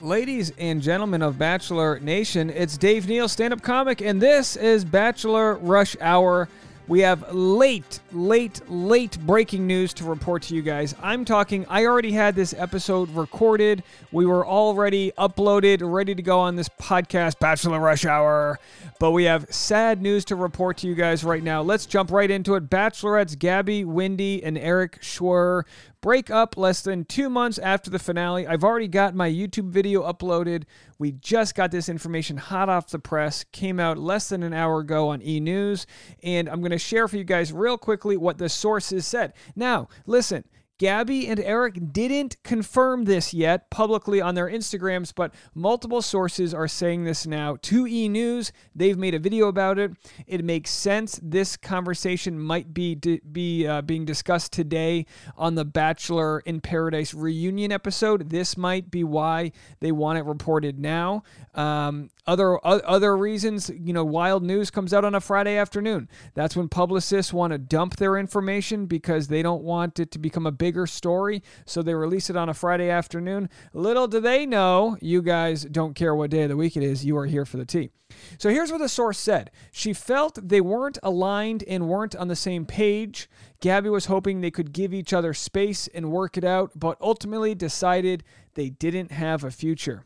Ladies and gentlemen of Bachelor Nation, it's Dave Neal, stand up comic, and this is Bachelor Rush Hour. We have late, late, late breaking news to report to you guys. I'm talking, I already had this episode recorded. We were already uploaded, ready to go on this podcast, Bachelor Rush Hour. But we have sad news to report to you guys right now. Let's jump right into it. Bachelorettes Gabby, Windey, and Erich Schwer break up less than two months after the finale. I've already got my YouTube video uploaded. We just got this information hot off the press, came out less than an hour ago on E News, and I'm going to share for you guys real quickly what the sources said. Now, listen. Gabby and Erich didn't confirm this yet publicly on their Instagrams, but multiple sources are saying this now to E News. They've made a video about it. It makes sense. This conversation might be be uh, being discussed today on the Bachelor in Paradise reunion episode. This might be why they want it reported now. Um, other other reasons, you know, wild news comes out on a Friday afternoon. That's when publicists want to dump their information because they don't want it to become a bigger story, so they release it on a Friday afternoon. Little do they know, you guys don't care what day of the week it is, you are here for the tea. So here's what the source said. She felt they weren't aligned and weren't on the same page. Gabby was hoping they could give each other space and work it out, but ultimately decided they didn't have a future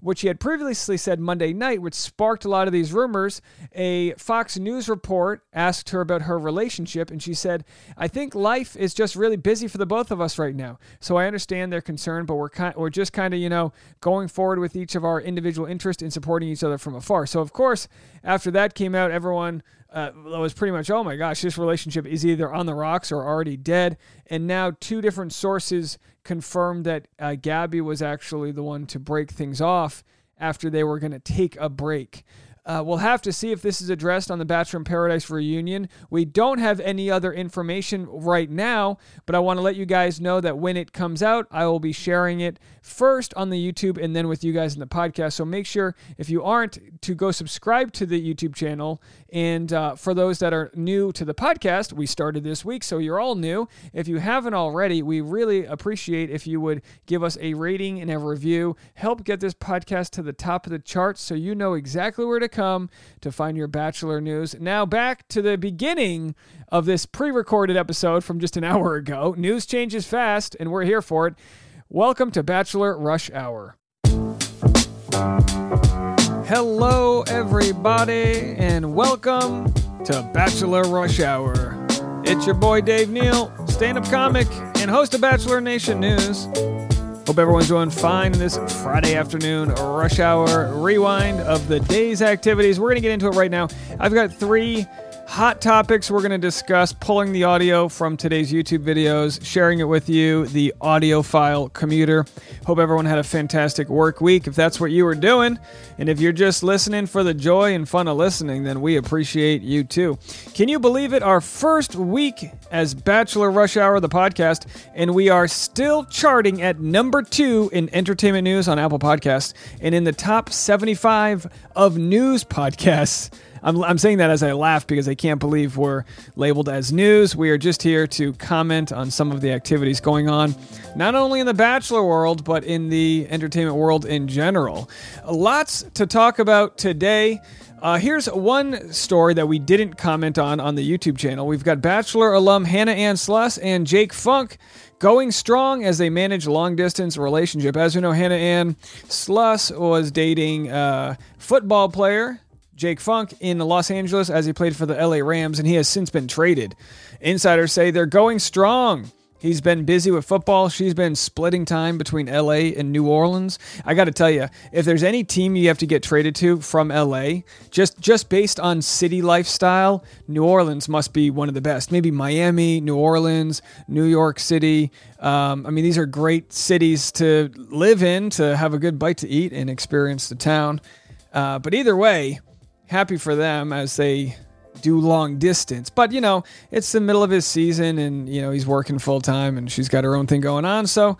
which he had previously said Monday night, which sparked a lot of these rumors. A Fox News report asked her about her relationship, and she said, I think life is just really busy for the both of us right now. So I understand their concern, but we're, kind, we're just kind of, you know, going forward with each of our individual interests in supporting each other from afar. So, of course, after that came out, everyone uh, was pretty much, oh my gosh, this relationship is either on the rocks or already dead. And now two different sources confirmed that uh, Gabby was actually the one to break things off after they were going to take a break. Uh, we'll have to see if this is addressed on the Bachelor in Paradise reunion. We don't have any other information right now, but I want to let you guys know that when it comes out, I will be sharing it first on the YouTube and then with you guys in the podcast. So make sure, if you aren't, to go subscribe to the YouTube channel. And uh, for those that are new to the podcast, we started this week, so you're all new. If you haven't already, we really appreciate if you would give us a rating and a review. Help get this podcast to the top of the charts so you know exactly where to come to find your Bachelor news. Now, back to the beginning of this pre recorded episode from just an hour ago. News changes fast, and we're here for it. Welcome to Bachelor Rush Hour. Hello, everybody, and welcome to Bachelor Rush Hour. It's your boy Dave Neal, stand up comic and host of Bachelor Nation News. Hope everyone's doing fine in this Friday afternoon rush hour rewind of the day's activities. We're going to get into it right now. I've got three hot topics we're going to discuss pulling the audio from today's YouTube videos, sharing it with you, the audiophile commuter. Hope everyone had a fantastic work week if that's what you were doing. And if you're just listening for the joy and fun of listening, then we appreciate you too. Can you believe it? Our first week as Bachelor Rush Hour, the podcast, and we are still charting at number two in entertainment news on Apple Podcasts and in the top 75 of news podcasts. I'm, I'm saying that as I laugh because I can't believe we're labeled as news. We are just here to comment on some of the activities going on, not only in the Bachelor world, but in the entertainment world in general. Lots to talk about today. Uh, here's one story that we didn't comment on on the YouTube channel. We've got Bachelor alum Hannah Ann Sluss and Jake Funk going strong as they manage long distance relationship. As you know, Hannah Ann Sluss was dating a football player Jake Funk in Los Angeles as he played for the LA Rams, and he has since been traded. Insiders say they're going strong. He's been busy with football. She's been splitting time between LA and New Orleans. I got to tell you, if there's any team you have to get traded to from LA, just just based on city lifestyle, New Orleans must be one of the best. Maybe Miami, New Orleans, New York City. Um, I mean, these are great cities to live in, to have a good bite to eat and experience the town. Uh, but either way, happy for them as they do long distance. But, you know, it's the middle of his season and, you know, he's working full time and she's got her own thing going on. So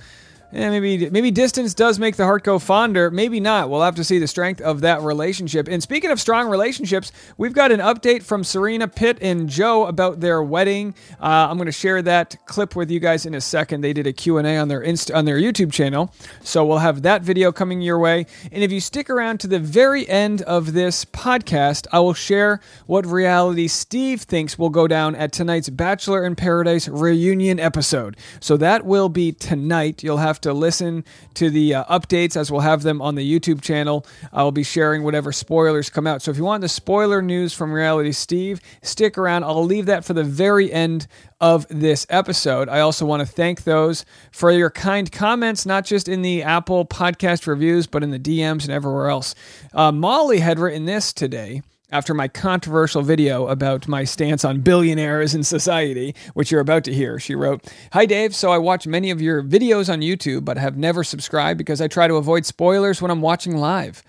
Yeah, maybe maybe distance does make the heart go fonder. Maybe not. We'll have to see the strength of that relationship. And speaking of strong relationships, we've got an update from Serena Pitt and Joe about their wedding. Uh, I'm going to share that clip with you guys in a second. They did a Q&A on their Inst- on their YouTube channel, so we'll have that video coming your way. And if you stick around to the very end of this podcast, I will share what reality Steve thinks will go down at tonight's Bachelor in Paradise reunion episode. So that will be tonight. You'll have to listen to the uh, updates as we'll have them on the YouTube channel. I'll be sharing whatever spoilers come out. So if you want the spoiler news from Reality Steve, stick around. I'll leave that for the very end of this episode. I also want to thank those for your kind comments, not just in the Apple podcast reviews, but in the DMs and everywhere else. Uh, Molly had written this today after my controversial video about my stance on billionaires in society, which you're about to hear. She wrote, Hi, Dave. So I watch many of your videos on YouTube, but have never subscribed because I try to avoid spoilers when I'm watching live.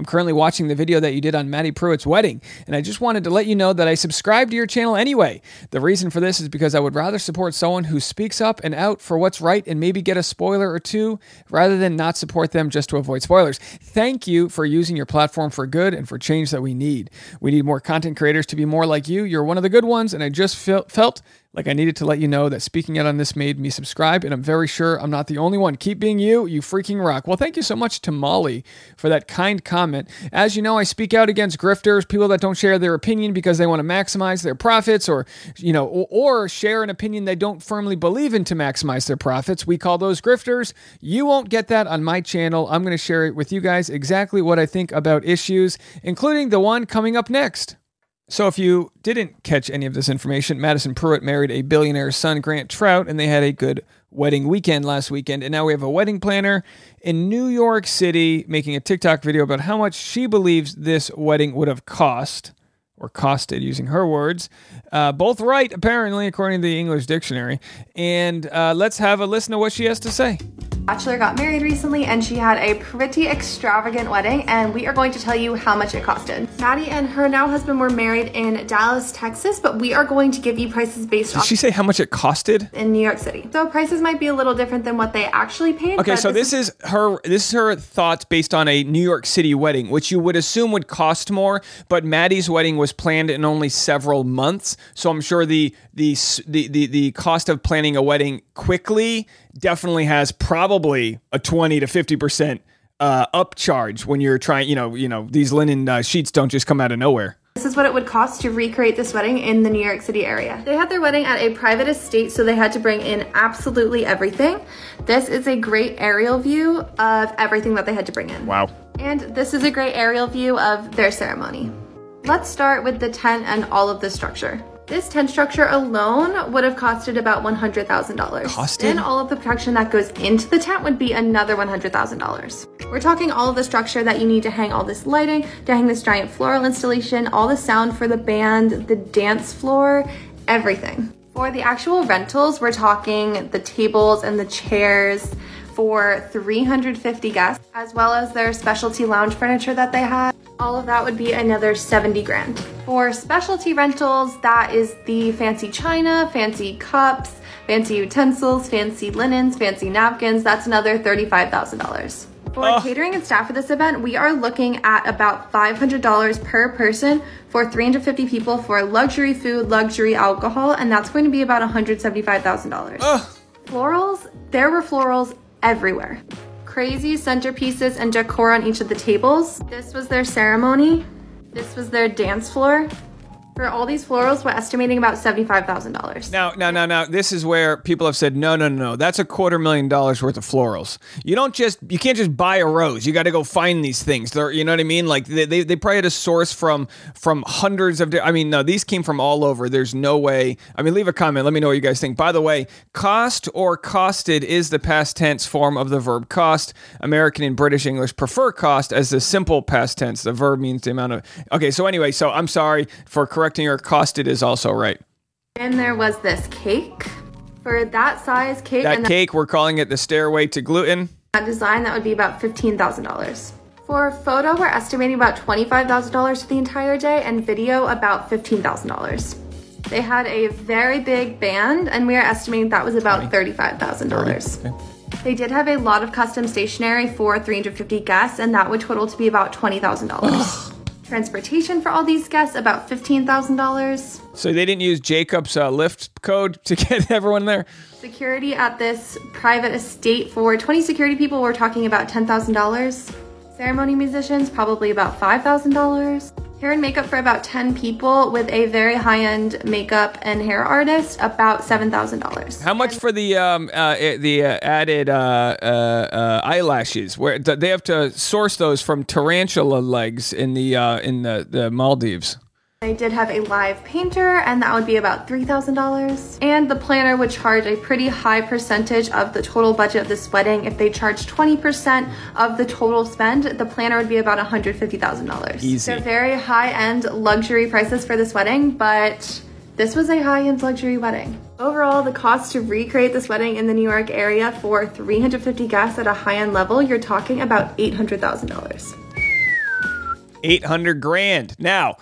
I'm currently watching the video that you did on Maddie Prewett's wedding, and I just wanted to let you know that I subscribe to your channel anyway. The reason for this is because I would rather support someone who speaks up and out for what's right and maybe get a spoiler or two rather than not support them just to avoid spoilers. Thank you for using your platform for good and for change that we need. We need more content creators to be more like you. You're one of the good ones, and I just felt like I needed to let you know that speaking out on this made me subscribe, and I'm very sure I'm not the only one. Keep being you, you freaking rock. Well, thank you so much to Molly for that kind comment. As you know, I speak out against grifters, people that don't share their opinion because they want to maximize their profits, or you know, or, or share an opinion they don't firmly believe in to maximize their profits. We call those grifters. You won't get that on my channel. I'm going to share it with you guys exactly what I think about issues, including the one coming up next. So, if you didn't catch any of this information, Madison Prewett married a billionaire's son, Grant Troutt, and they had a good wedding weekend last weekend. And now we have a wedding planner in New York City making a TikTok video about how much she believes this wedding would have cost, or costed, using her words. Uh, both right, apparently, according to the English dictionary. And uh, let's have a listen to what she has to say. Bachelor got married recently and she had a pretty extravagant wedding and we are going to tell you how much it costed. Maddie and her now husband were married in Dallas, Texas, but we are going to give you prices based Did she say how much it costed? in New York City. So prices might be a little different than what they actually paid. Okay, so this is her this is her thoughts based on a New York City wedding, which you would assume would cost more, but Maddie's wedding was planned in only several months, so I'm sure the the the the, the cost of planning a wedding quickly definitely has probably a 20 to 50 percent uh, upcharge when you're trying. You know, you know these linen uh, sheets don't just come out of nowhere. This is what it would cost to recreate this wedding in the New York City area. They had their wedding at a private estate, so they had to bring in absolutely everything. This is a great aerial view of everything that they had to bring in. Wow. And this is a great aerial view of their ceremony. Let's start with the tent and all of the structure. This tent structure alone would have costed about $100,000. Costed? Then all of the protection that goes into the tent would be another $100,000. We're talking all of the structure that you need to hang all this lighting, to hang this giant floral installation, all the sound for the band, the dance floor, everything. For the actual rentals, we're talking the tables and the chairs for 350 guests, as well as their specialty lounge furniture that they had. All of that would be another 70 grand. For specialty rentals, that is the fancy china, fancy cups, fancy utensils, fancy linens, fancy napkins. That's another $35,000. For Ugh. catering and staff for this event, we are looking at about $500 per person for 350 people for luxury food, luxury alcohol, and that's going to be about $175,000. Ugh. Florals, there were florals everywhere. Crazy centerpieces and decor on each of the tables. This was their ceremony. This was their dance floor. For all these florals, we're estimating about $75,000. Now, now, now, now, this is where people have said, no, no, no, no, that's a quarter million dollars worth of florals. You don't just, you can't just buy a rose. You got to go find these things. They're, you know what I mean? Like they, they, they probably had a source from, from hundreds of, I mean, no, these came from all over. There's no way. I mean, leave a comment. Let me know what you guys think. By the way, cost or costed is the past tense form of the verb cost. American and British English prefer cost as the simple past tense. The verb means the amount of, okay. So anyway, so I'm sorry for correcting your costed is also right. And there was this cake. For that size cake That and cake, we're calling it the stairway to gluten. that design, that would be about $15,000. For photo, we're estimating about $25,000 for the entire day, and video about $15,000. They had a very big band, and we are estimating that was about $35,000. Okay. They did have a lot of custom stationery for 350 guests, and that would total to be about $20,000. Transportation for all these guests, about $15,000. So they didn't use Jacob's uh, Lyft code to get everyone there? Security at this private estate for 20 security people, we're talking about $10,000. Ceremony musicians, probably about $5,000. Hair and makeup for about 10 people with a very high end makeup and hair artist, about $7,000. How much for the um, uh, eh, the uh, added uh, uh, uh, eyelashes? Where they have to source those from tarantula legs in the uh, in the, the Maldives. I did have a live painter, and that would be about $3,000. And the planner would charge a pretty high percentage of the total budget of this wedding. If they charge 20% of the total spend, the planner would be about $150,000. Easy. So very high end luxury prices for this wedding, but this was a high end luxury wedding. Overall, the cost to recreate this wedding in the New York area for 350 guests at a high end level, you're talking about $800,000. 800 grand. Now,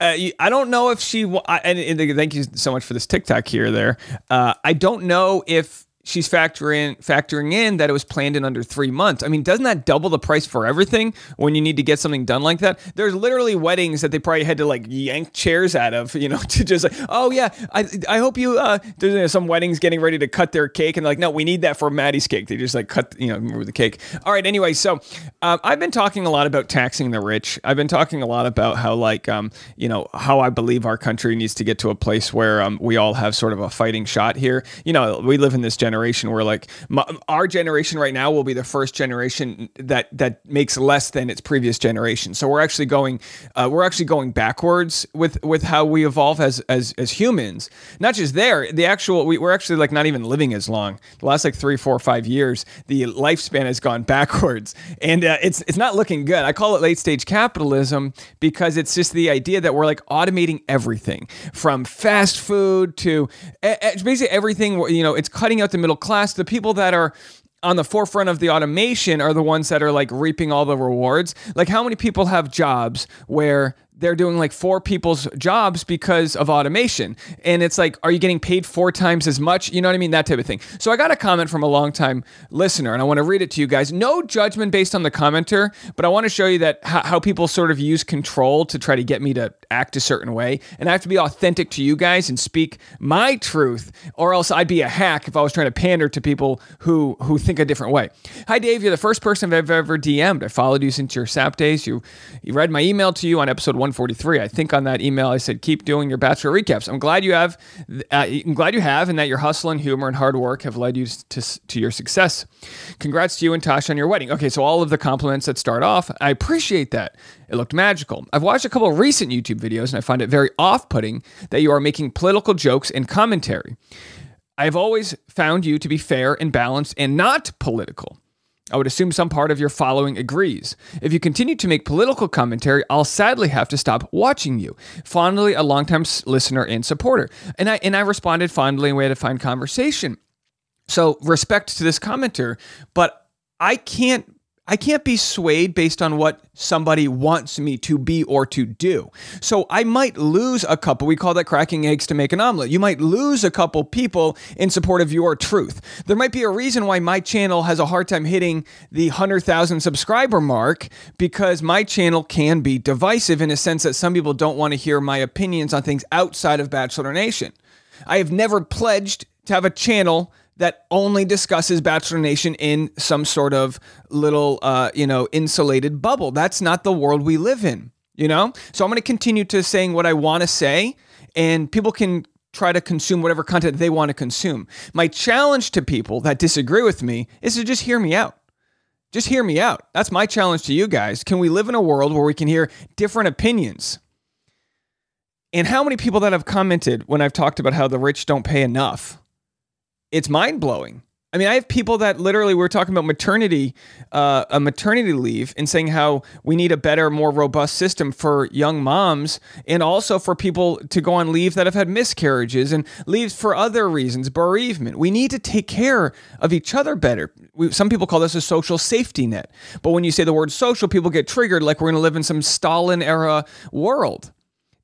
uh, I don't know if she, and, and, thank you so much for this TikTok here there. Uh, I don't know if she's factoring factoring in that it was planned in under three months. I mean, doesn't that double the price for everything when you need to get something done like that? There's literally weddings that they probably had to like yank chairs out of, you know, to just like, oh yeah, I I hope you. Uh, there's some weddings getting ready to cut their cake and they're like, no, we need that for Maddie's cake. They just like cut, you know, move the cake. All right. Anyway, so um, I've been talking a lot about taxing the rich. I've been talking a lot about how like, um, you know, how I believe our country needs to get to a place where um, we all have sort of a fighting shot here. You know, we live in this generation where like my, our generation right now will be the first generation that that makes less than its previous generation. So we're actually going uh, we're actually going backwards with with how we evolve as as as humans. Not just there, the actual we, we're actually like not even living as long. The last like three, four, five years, the lifespan has gone backwards, and uh, it's it's not looking good. I call it late stage capitalism because it's just the idea that we're like automating everything from fast food to basically everything. You know, it's cutting out the middle class the people that are on the forefront of the automation are the ones that are like reaping all the rewards. Like, how many people have jobs where they're doing like four people's jobs because of automation. And it's like, are you getting paid four times as much? You know what I mean? That type of thing. So I got a comment from a longtime listener, and I want to read it to you guys. No judgment based on the commenter, but I want to show you that how, how people sort of use control to try to get me to act a certain way. And I have to be authentic to you guys and speak my truth, or else I'd be a hack if I was trying to pander to people who who think a different way. Hi, Dave. You're the first person I've ever DM'd. I followed you since your SAP days. You you read my email to you on episode 143. I think on that email I said keep doing your bachelor recaps. I'm glad you have. Uh, I'm glad you have, and that your hustle and humor and hard work have led you to to your success. Congrats to you and Tasha on your wedding. Okay, so all of the compliments that start off, I appreciate that. It looked magical. I've watched a couple recent YouTube videos, and I find it very off-putting that you are making political jokes and commentary. I've always found you to be fair and balanced and not political. I would assume some part of your following agrees. If you continue to make political commentary, I'll sadly have to stop watching you. Fondly, a longtime listener and supporter. And I and I responded fondly and we had a fine conversation. So respect to this commenter, but I can't I can't be swayed based on what somebody wants me to be or to do. So I might lose a couple. We call that cracking eggs to make an omelet. You might lose a couple people in support of your truth. There might be a reason why my channel has a hard time hitting the 100,000 subscriber mark because my channel can be divisive in a sense that some people don't want to hear my opinions on things outside of Bachelor Nation. I have never pledged to have a channel that only discusses Bachelor Nation in some sort of little, uh, you know, insulated bubble. That's not the world we live in, you know? So I'm going to continue to saying what I want to say, and people can try to consume whatever content they want to consume. My challenge to people that disagree with me is to just hear me out. Just hear me out. That's my challenge to you guys. Can we live in a world where we can hear different opinions? And how many people that have commented when I've talked about how the rich don't pay enough? It's mind blowing. I mean, I have people that literally we're talking about maternity, uh, a maternity leave, and saying how we need a better, more robust system for young moms, and also for people to go on leave that have had miscarriages and leaves for other reasons, bereavement. We need to take care of each other better. We, some people call this a social safety net, but when you say the word social, people get triggered like we're going to live in some Stalin era world.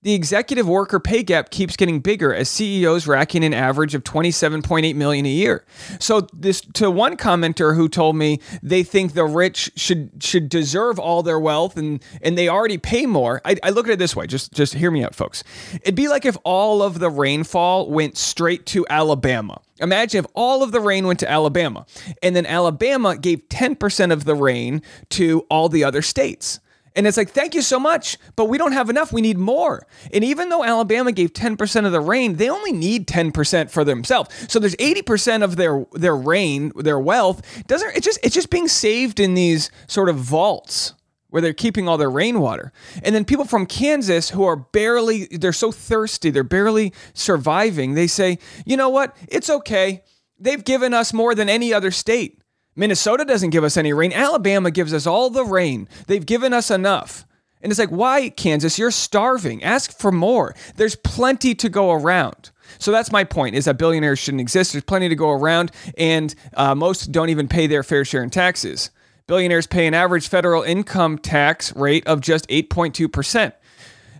The executive worker pay gap keeps getting bigger as CEOs racking an average of 27.8 million a year. So this to one commenter who told me they think the rich should should deserve all their wealth and and they already pay more. I, I look at it this way. Just just hear me out, folks. It'd be like if all of the rainfall went straight to Alabama. Imagine if all of the rain went to Alabama and then Alabama gave 10% of the rain to all the other states. And it's like, thank you so much, but we don't have enough. We need more. And even though Alabama gave 10% of the rain, they only need 10% for themselves. So there's 80% of their their rain, their wealth, doesn't it just it's just being saved in these sort of vaults where they're keeping all their rainwater. And then people from Kansas who are barely they're so thirsty, they're barely surviving. They say, "You know what? It's okay. They've given us more than any other state. Minnesota doesn't give us any rain. Alabama gives us all the rain. They've given us enough. And it's like, why, Kansas? You're starving. Ask for more. There's plenty to go around. So that's my point: is that billionaires shouldn't exist. There's plenty to go around, and uh, most don't even pay their fair share in taxes. Billionaires pay an average federal income tax rate of just 8.2 percent.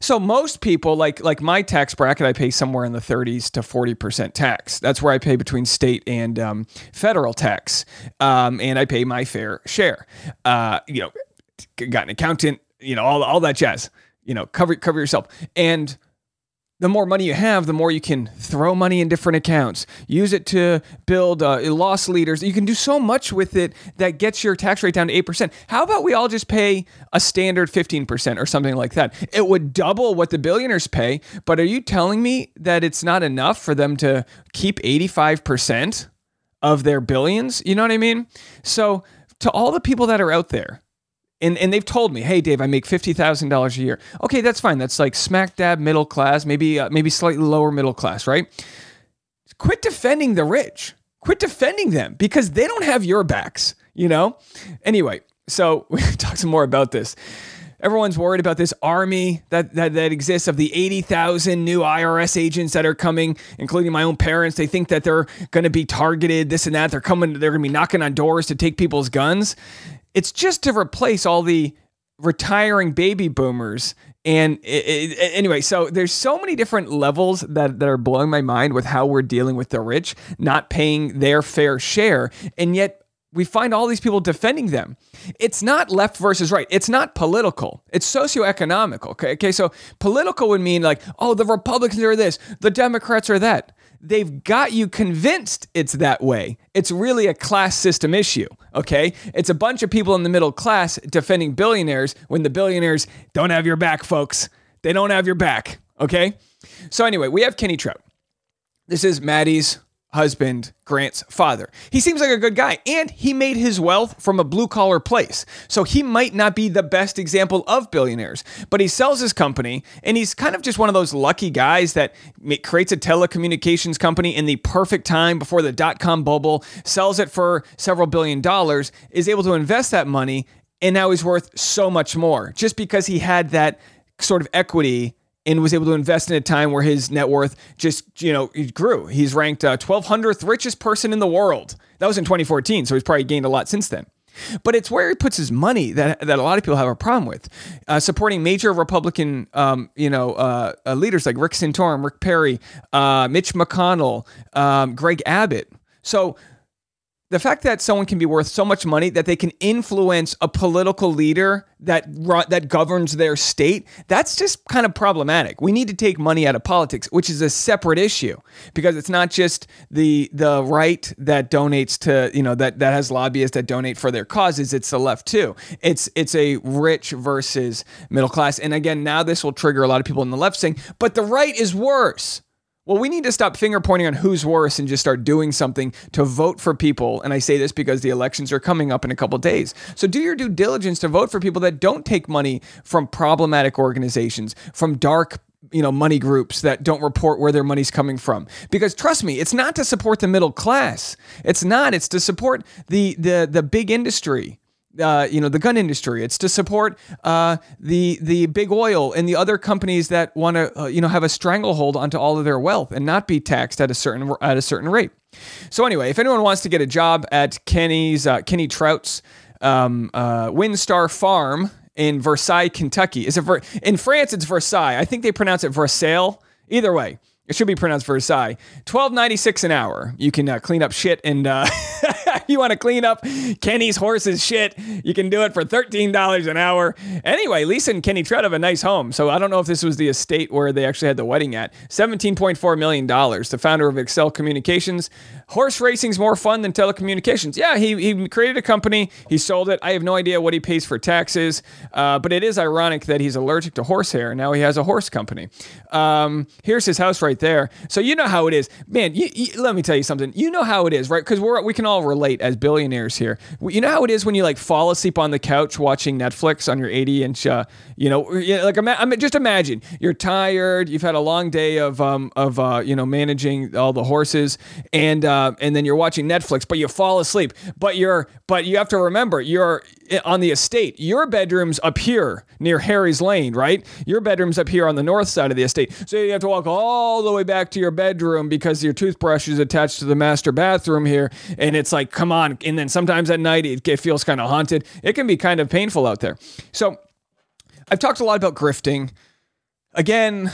So most people, like like my tax bracket, I pay somewhere in the 30s to 40 percent tax. That's where I pay between state and um, federal tax, um, and I pay my fair share. Uh, you know, got an accountant, you know, all all that jazz. You know, cover cover yourself and the more money you have, the more you can throw money in different accounts, use it to build uh, loss leaders. You can do so much with it that gets your tax rate down to 8%. How about we all just pay a standard 15% or something like that? It would double what the billionaires pay, but are you telling me that it's not enough for them to keep 85% of their billions? You know what I mean? So, to all the people that are out there, and and they've told me, hey Dave, I make fifty thousand dollars a year. Okay, that's fine. That's like smack dab middle class, maybe uh, maybe slightly lower middle class, right? Quit defending the rich. Quit defending them because they don't have your backs. You know. Anyway, so we talk some more about this. Everyone's worried about this army that, that, that exists of the 80,000 new IRS agents that are coming, including my own parents. They think that they're going to be targeted, this and that. They're coming, they're going to be knocking on doors to take people's guns. It's just to replace all the retiring baby boomers. And it, it, anyway, so there's so many different levels that, that are blowing my mind with how we're dealing with the rich not paying their fair share. And yet we find all these people defending them. It's not left versus right. It's not political. It's socioeconomical. Okay. Okay. So political would mean like, oh, the Republicans are this, the Democrats are that they've got you convinced it's that way. It's really a class system issue, okay? It's a bunch of people in the middle class defending billionaires when the billionaires don't have your back, folks. They don't have your back, okay? So, anyway, we have Kenny Troutt. This is Maddie's husband, Grant's father. He seems like a good guy, and he made his wealth from a blue collar place. So he might not be the best example of billionaires, but he sells his company, and he's kind of just one of those lucky guys that creates a telecommunications company in the perfect time before the dot com bubble, sells it for several billion dollars, is able to invest that money, and now he's worth so much more just because he had that sort of equity and was able to invest in a time where his net worth just, you know, grew. He's ranked uh, 1200th richest person in the world. That was in 2014, so he's probably gained a lot since then. But it's where he puts his money that, that a lot of people have a problem with. Uh, supporting major Republican, um, you know, uh, uh, leaders like Rick Santorum, Rick Perry, uh, Mitch McConnell, um, Greg Abbott. So the fact that someone can be worth so much money that they can influence a political leader that that governs their state that's just kind of problematic. We need to take money out of politics which is a separate issue because it's not just the the right that donates to you know that that has lobbyists that donate for their causes. It's the left too. It's it's a rich versus middle class. And again now this will trigger a lot of people in the left saying but the right is worse well, we need to stop finger pointing on who's worse and just start doing something to vote for people. And I say this because the elections are coming up in a couple days. So do your due diligence to vote for people that don't take money from problematic organizations, from dark you know money groups that don't report where their money's coming from because trust me it's not to support the middle class it's not it's to support the the the big industry uh, you know the gun industry. It's to support uh, the the big oil and the other companies that want to uh, you know have a stranglehold onto all of their wealth and not be taxed at a certain at a certain rate. So anyway, if anyone wants to get a job at Kenny's uh, Kenny Troutt's um, uh, WinStar Farm in Versailles, Kentucky. Is it Ver- in France? It's Versailles. I think they pronounce it Versailles. Either way, it should be pronounced Versailles. Twelve ninety six an hour. You can clean up shit and you want to clean up Kenny's horse's shit. You can do it for thirteen dollars an hour. Anyway, Lisa and Kenny Troutt have a nice home. So I don't know if this was the estate where they actually had the wedding at. Seventeen point four million dollars. The founder of Excel Communications. Horse racing's more fun than telecommunications. Yeah, he, he created a company. He sold it. I have no idea what he pays for taxes, uh, but it is ironic that he's allergic to horsehair. Now he has a horse company. Um, here's his house right there. So you know how it is, man. You, you, let me tell you something. You know how it is, right? Because we can all relate as billionaires here. You know how it is when you like fall asleep on the couch watching Netflix on your 80 inch. Uh, you know, like I mean, just imagine you're tired. You've had a long day of um, of uh, you know managing all the horses, and uh, Um, and then you're watching Netflix, but you fall asleep. But you're but you have to remember you're on the estate. Your bedroom's up here near Harry's Lane, right? Your bedroom's up here on the north side of the estate. So you have to walk all the way back to your bedroom because your toothbrush is attached to the master bathroom here. And it's like, come on. And then sometimes at night it, it feels kind of haunted. It can be kind of painful out there. So I've talked a lot about grifting. Again,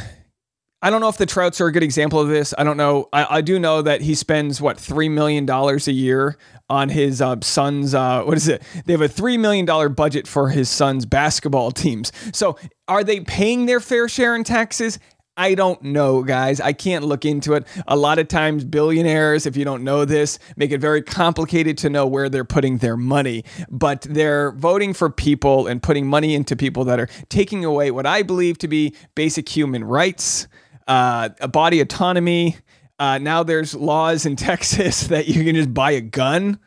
I don't know if the Troutts are a good example of this. I don't know. I, I do know that he spends what three million dollars a year on his uh, son's. Uh, what is it? They have a three million dollar budget for his son's basketball teams. So are they paying their fair share in taxes? I don't know, guys. I can't look into it. A lot of times, billionaires, if you don't know this, make it very complicated to know where they're putting their money. But they're voting for people and putting money into people that are taking away what I believe to be basic human rights uh, body autonomy. Uh, now there's laws in Texas that you can just buy a gun.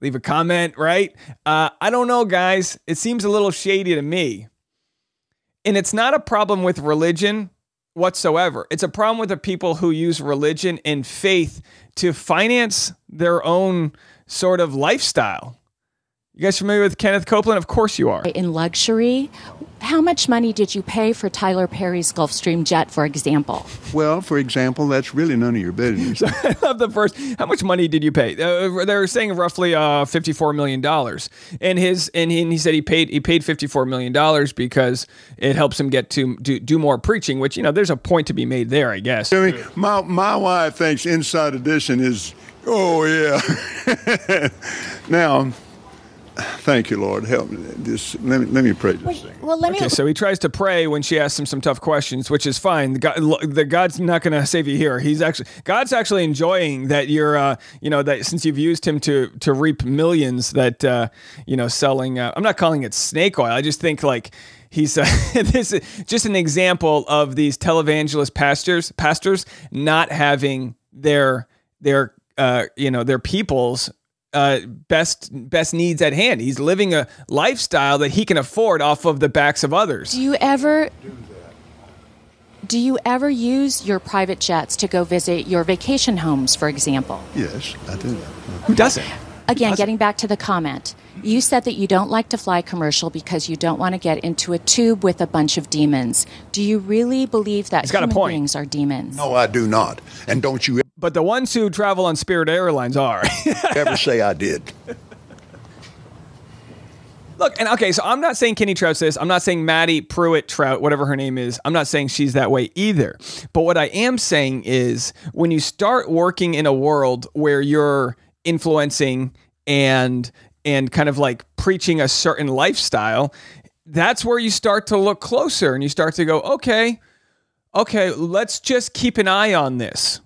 Leave a comment, right? Uh, I don't know, guys. It seems a little shady to me. And it's not a problem with religion whatsoever. It's a problem with the people who use religion and faith to finance their own sort of lifestyle. You guys familiar with Kenneth Copeland? Of course you are. In luxury, how much money did you pay for Tyler Perry's Gulfstream jet, for example? Well, for example, that's really none of your business. I love the first. How much money did you pay? Uh, they're saying roughly uh, fifty-four million dollars, and his and he, and he, said he paid he paid fifty-four million dollars because it helps him get to do, do more preaching. Which you know, there's a point to be made there, I guess. I mean, my my wife thinks Inside Edition is. Oh yeah. now Thank you, Lord. Help me. Just let me let me pray this thing. Well, let me. Okay, so he tries to pray when she asks him some tough questions, which is fine. The, God, the God's not going to save you here. He's actually God's actually enjoying that you're, uh, you know, that since you've used him to to reap millions, that uh, you know, selling. Uh, I'm not calling it snake oil. I just think like he's uh, this is just an example of these televangelist pastors pastors not having their their uh, you know their peoples uh, best best needs at hand. He's living a lifestyle that he can afford off of the backs of others. Do you ever do you ever use your private jets to go visit your vacation homes, for example? Yes, I do. Who doesn't? Again, getting back to the comment, you said that you don't like to fly commercial because you don't want to get into a tube with a bunch of demons. Do you really believe that got human beings are demons? No, I do not. And don't you but the ones who travel on Spirit Airlines are. Never say I did. Look, and okay, so I'm not saying Kenny Troutt's this. I'm not saying Maddie Prewett Troutt, whatever her name is. I'm not saying she's that way either. But what I am saying is when you start working in a world where you're influencing and and kind of like preaching a certain lifestyle, that's where you start to look closer and you start to go, okay, okay, let's just keep an eye on this.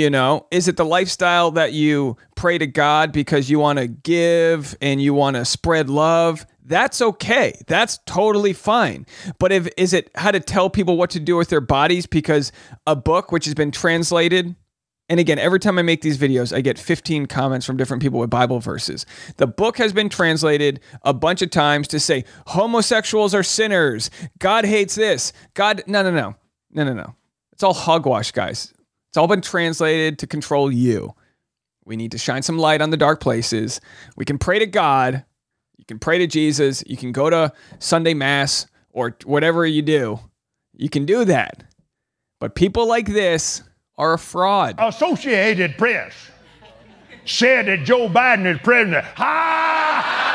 You know, is it the lifestyle that you pray to God because you want to give and you want to spread love? That's okay. That's totally fine. But if is it how to tell people what to do with their bodies because a book which has been translated and again, every time I make these videos, I get 15 comments from different people with Bible verses. The book has been translated a bunch of times to say homosexuals are sinners. God hates this. God, no, no, no, no, no, no. It's all hogwash, guys. It's all been translated to control you. We need to shine some light on the dark places. We can pray to God. You can pray to Jesus. You can go to Sunday Mass or whatever you do. You can do that. But people like this are a fraud. Associated Press said that Joe Biden is president. Ha!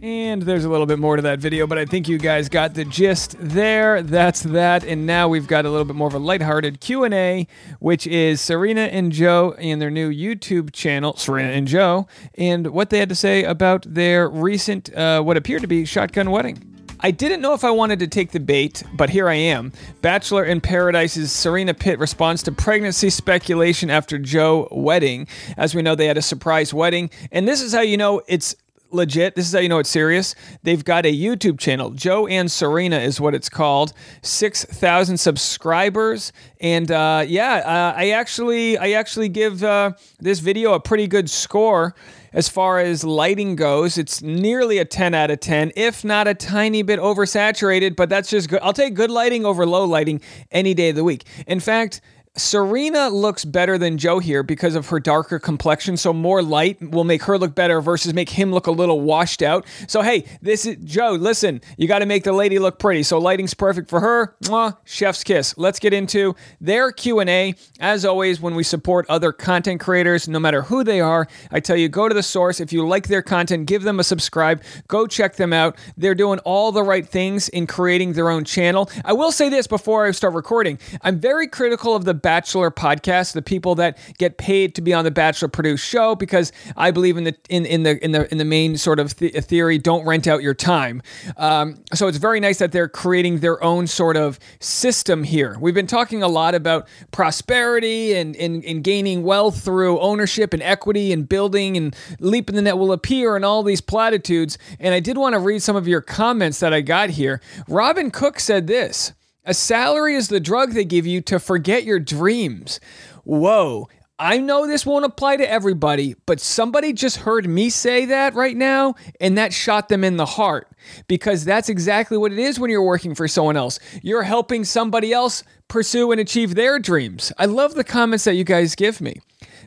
And there's a little bit more to that video, but I think you guys got the gist there. That's that. And now we've got a little bit more of a lighthearted Q&A, which is Serena and Joe and their new YouTube channel, Serena and Joe, and what they had to say about their recent, uh, what appeared to be shotgun wedding. I didn't know if I wanted to take the bait, but here I am. Bachelor in Paradise's Serena Pitt responds to pregnancy speculation after Joe wedding. As we know, they had a surprise wedding, and this is how you know it's legit. This is how you know it's serious. They've got a YouTube channel. Joe and Serena is what it's called. Six thousand subscribers, and uh, yeah, uh, I actually I actually give uh, this video a pretty good score as far as lighting goes. It's nearly a ten out of ten, if not a tiny bit oversaturated. But that's just good. I'll take good lighting over low lighting any day of the week. In fact. Serena looks better than Joe here because of her darker complexion. So more light will make her look better versus make him look a little washed out. So hey, this is Joe. Listen, you got to make the lady look pretty. So lighting's perfect for her. Mwah, chef's kiss. Let's get into their Q and A. As always, when we support other content creators, no matter who they are, I tell you go to the source. If you like their content, give them a subscribe. Go check them out. They're doing all the right things in creating their own channel. I will say this before I start recording. I'm very critical of the Bachelor podcast, the people that get paid to be on the Bachelor produced show, because I believe in the in, in the in the in the main sort of th- theory, don't rent out your time. Um, so it's very nice that they're creating their own sort of system here. We've been talking a lot about prosperity and, and, and gaining wealth through ownership and equity and building and leap in the net will appear and all these platitudes. And I did want to read some of your comments that I got here. Robin Cook said this. A salary is the drug they give you to forget your dreams. Whoa. I know this won't apply to everybody, but somebody just heard me say that right now, and that shot them in the heart because that's exactly what it is when you're working for someone else. You're helping somebody else pursue and achieve their dreams. I love the comments that you guys give me.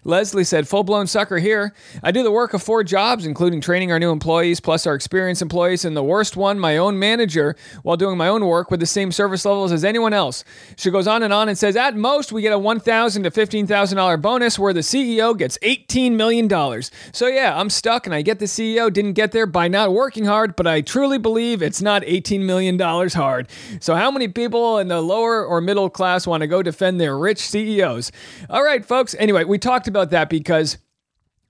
Leslie said, full blown sucker here. I do the work of four jobs, including training our new employees, plus our experienced employees, and the worst one, my own manager, while doing my own work with the same service levels as anyone else. She goes on and on and says, at most, we get a $1,000 to $15,000 bonus where the CEO gets $18 million. So yeah, I'm stuck and I get the CEO. Didn't get there by not working hard, but I truly believe it's not $18 million hard. So how many people in the lower or middle class want to go defend their rich CEOs? All right, folks. Anyway, we talked about that because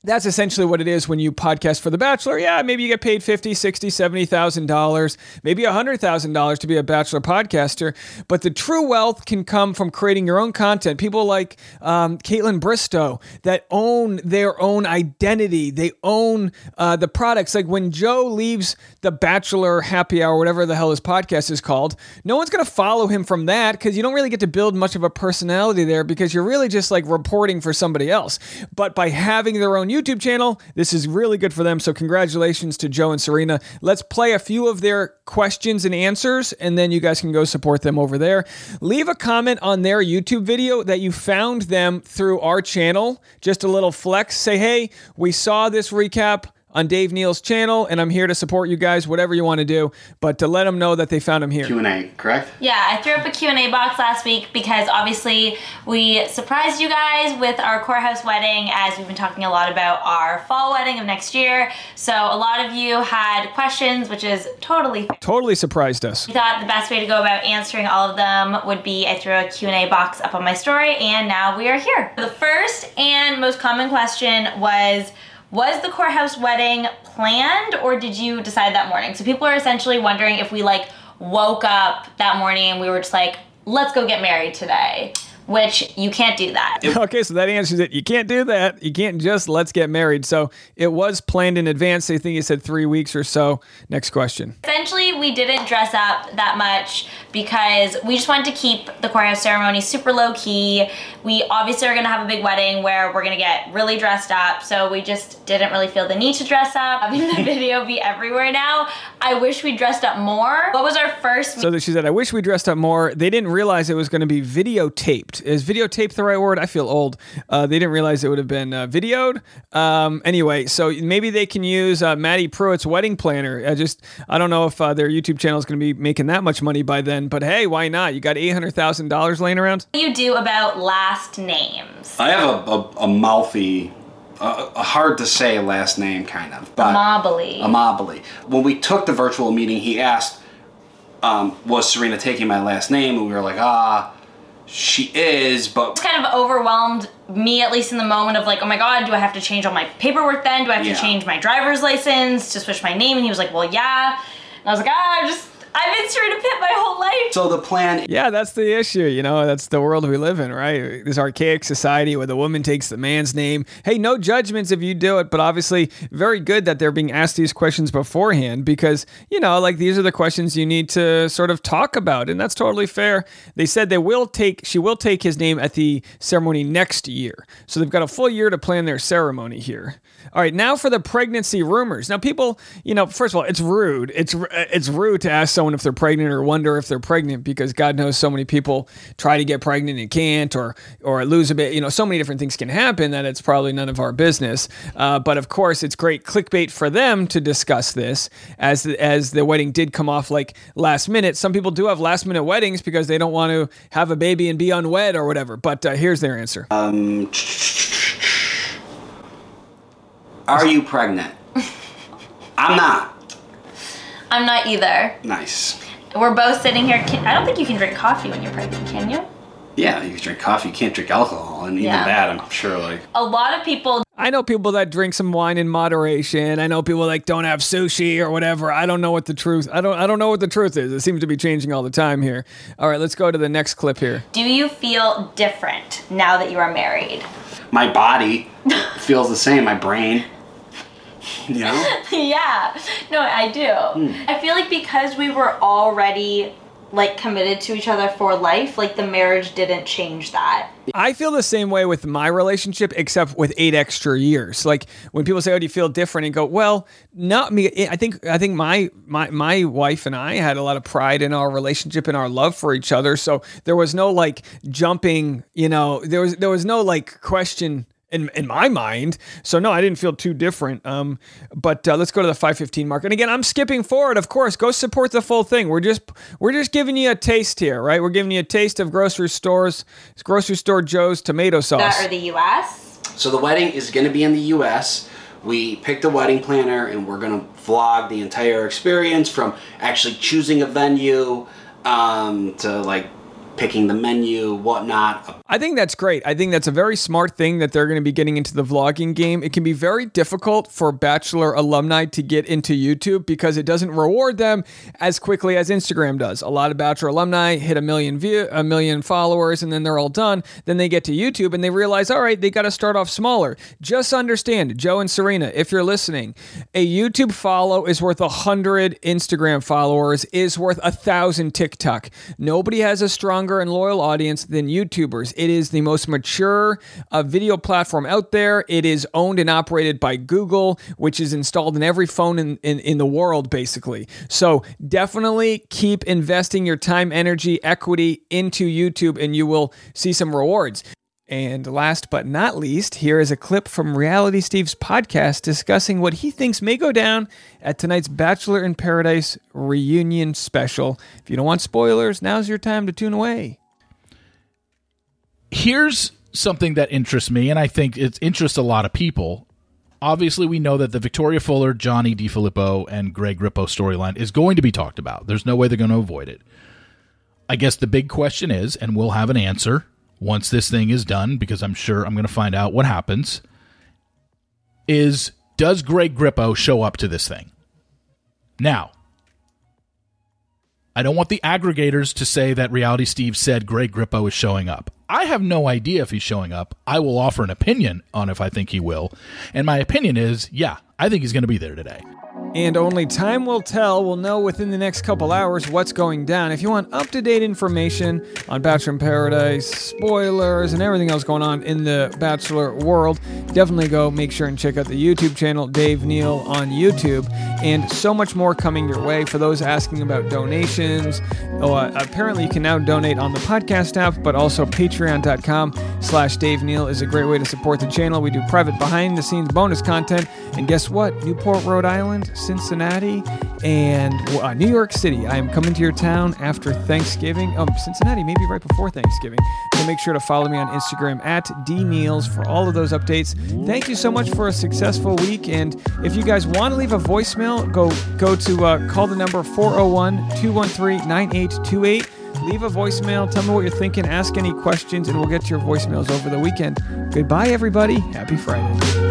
that's essentially what it is when you podcast for the bachelor. Yeah maybe you get paid 50 60 70000 dollars maybe $100000 to be a bachelor podcaster. But the true wealth can come from creating your own content. People like um, kaitlyn bristowe that own their own identity. They own uh, the products. Like when joe leaves the bachelor happy hour whatever the hell his podcast is called no one's going to follow him from that because you don't really get to build much of a personality there because you're really just like reporting for somebody else. But by having their own YouTube channel. This is really good for them. So, congratulations to Joe and Serena. Let's play a few of their questions and answers, and then you guys can go support them over there. Leave a comment on their YouTube video that you found them through our channel. Just a little flex. Say, hey, we saw this recap on Dave Neal's channel, and I'm here to support you guys, whatever you want to do, but to let them know that they found him here. Q&A, correct? Yeah, I threw up a Q&A box last week because obviously we surprised you guys with our courthouse wedding as we've been talking a lot about our fall wedding of next year. So a lot of you had questions, which is totally totally surprised us. We thought the best way to go about answering all of them would be I threw a Q&A box up on my story, and now we are here. The first and most common question was was the courthouse wedding planned or did you decide that morning? So people are essentially wondering if we like woke up that morning and we were just like, let's go get married today which you can't do that. okay, so that answers it. You can't do that. You can't just let's get married. So it was planned in advance. I think you said three weeks or so. Next question. Essentially, we didn't dress up that much because we just wanted to keep the courthouse ceremony super low key. We obviously are going to have a big wedding where we're going to get really dressed up. So we just didn't really feel the need to dress up. Having the video be everywhere now. I wish we dressed up more. What was our first? So she said, I wish we dressed up more. They didn't realize it was going to be videotaped is videotape the right word? I feel old. Uh, they didn't realize it would have been uh, videoed. Um, anyway, so maybe they can use uh, Maddie Prewett's wedding planner. I just I don't know if uh, their YouTube channel is going to be making that much money by then, but hey, why not? You got eight hundred thousand dollars laying around. What do you do about last names? I have a, a, a mouthy a, a hard to say last name, kind of. But Amabile. Amabile. When we took the virtual meeting, he asked, um, "Was Serena taking my last name?" And we were like, "Ah." She is, but it's kind of overwhelmed me at least in the moment of like, oh my god, do I have to change all my paperwork then? Do I have yeah. to change my driver's license to switch my name? And he was like, well, yeah. And I was like, ah, just I've been Serena Pitt my whole life. So the plan. Yeah, that's the issue. You know, that's the world we live in, right? This archaic society where the woman takes the man's name. Hey, no judgments if you do it, but obviously very good that they're being asked these questions beforehand because, you know, like these are the questions you need to sort of talk about, and that's totally fair. They said they will take, she will take his name at the ceremony next year. So they've got a full year to plan their ceremony here. All right, now for the pregnancy rumors. Now, people, you know, first of all, it's rude. It's it's rude to ask someone if they're pregnant or wonder if they're pregnant because God knows so many people try to get pregnant and can't, or or lose a bit. You know, so many different things can happen that it's probably none of our business. Uh, but of course, it's great clickbait for them to discuss this as the, as the wedding did come off like last minute. Some people do have last minute weddings because they don't want to have a baby and be unwed or whatever. But uh, here's their answer. Um. Are you pregnant? I'm not. I'm not either. Nice. We're both sitting here. I don't think you can drink coffee when you're pregnant, can you? Yeah, you can drink coffee. You can't drink alcohol, and even yeah. that, I'm sure. Like a lot of people. I know people that drink some wine in moderation. I know people like don't have sushi or whatever. I don't know what the truth. I don't. I don't know what the truth is. It seems to be changing all the time here. All right, let's go to the next clip here. Do you feel different now that you are married? My body feels the same. My brain. You know? yeah. No, I do. Mm. I feel like because we were already like committed to each other for life, like the marriage didn't change that. I feel the same way with my relationship, except with eight extra years. Like when people say, "Oh, do you feel different?" and go, "Well, not me." I think I think my my my wife and I had a lot of pride in our relationship and our love for each other. So there was no like jumping. You know, there was there was no like question in in my mind. So no, I didn't feel too different. Um, but uh, let's go to the 515 mark. And again, I'm skipping forward. Of course, go support the full thing. We're just we're just giving you a taste here, right? We're giving you a taste of grocery stores, grocery store Joe's tomato sauce. That are the U.S. So the wedding is going to be in the U.S. We picked a wedding planner, and we're going to vlog the entire experience from actually choosing a venue um, to like picking the menu, whatnot. I think that's great. I think that's a very smart thing that they're going to be getting into the vlogging game. It can be very difficult for Bachelor alumni to get into YouTube because it doesn't reward them as quickly as Instagram does. A lot of Bachelor alumni hit a million view, a million followers, and then they're all done. Then they get to YouTube and they realize, all right, they got to start off smaller. Just understand, Joe and Serena, if you're listening, a YouTube follow is worth a hundred Instagram followers, is worth a thousand TikTok. Nobody has a stronger stronger and loyal audience than YouTubers. It is the most mature uh, video platform out there. It is owned and operated by Google, which is installed in every phone in, in, in the world, basically. So definitely keep investing your time, energy, equity into YouTube, and you will see some rewards. And last but not least, here is a clip from Reality Steve's podcast discussing what he thinks may go down at tonight's Bachelor in Paradise reunion special. If you don't want spoilers, now's your time to tune away. Here's something that interests me, and I think it interests a lot of people. Obviously, we know that the Victoria Fuller, Johnny DePhillipo, and Greg Grippo storyline is going to be talked about. There's no way they're going to avoid it. I guess the big question is, and we'll have an answer once this thing is done, because I'm sure I'm going to find out what happens, is does Greg Grippo show up to this thing? Now, I don't want the aggregators to say that Reality Steve said Greg Grippo is showing up. I have no idea if he's showing up. I will offer an opinion on if I think he will. And my opinion is, yeah, I think he's going to be there today and only time will tell. We'll know within the next couple hours what's going down. If you want up to date information on Bachelor in Paradise, spoilers, and everything else going on in the Bachelor world, definitely go make sure and check out the YouTube channel, Dave Neal on YouTube, and so much more coming your way. For those asking about donations, oh, uh, apparently you can now donate on the podcast app, but also patreon.com slash Dave Neal is a great way to support the channel. We do private behind the scenes bonus content, and guess what? Newport, Rhode Island Cincinnati, and uh, New York City. I am coming to your town after Thanksgiving. Um, Cincinnati, maybe right before Thanksgiving. So make sure to follow me on Instagram at dneils for all of those updates. Thank you so much for a successful week. And if you guys want to leave a voicemail, go go to uh, call the number 401 213 9828. Leave a voicemail. Tell me what you're thinking. Ask any questions, and we'll get to your voicemails over the weekend. Goodbye, everybody. Happy Friday.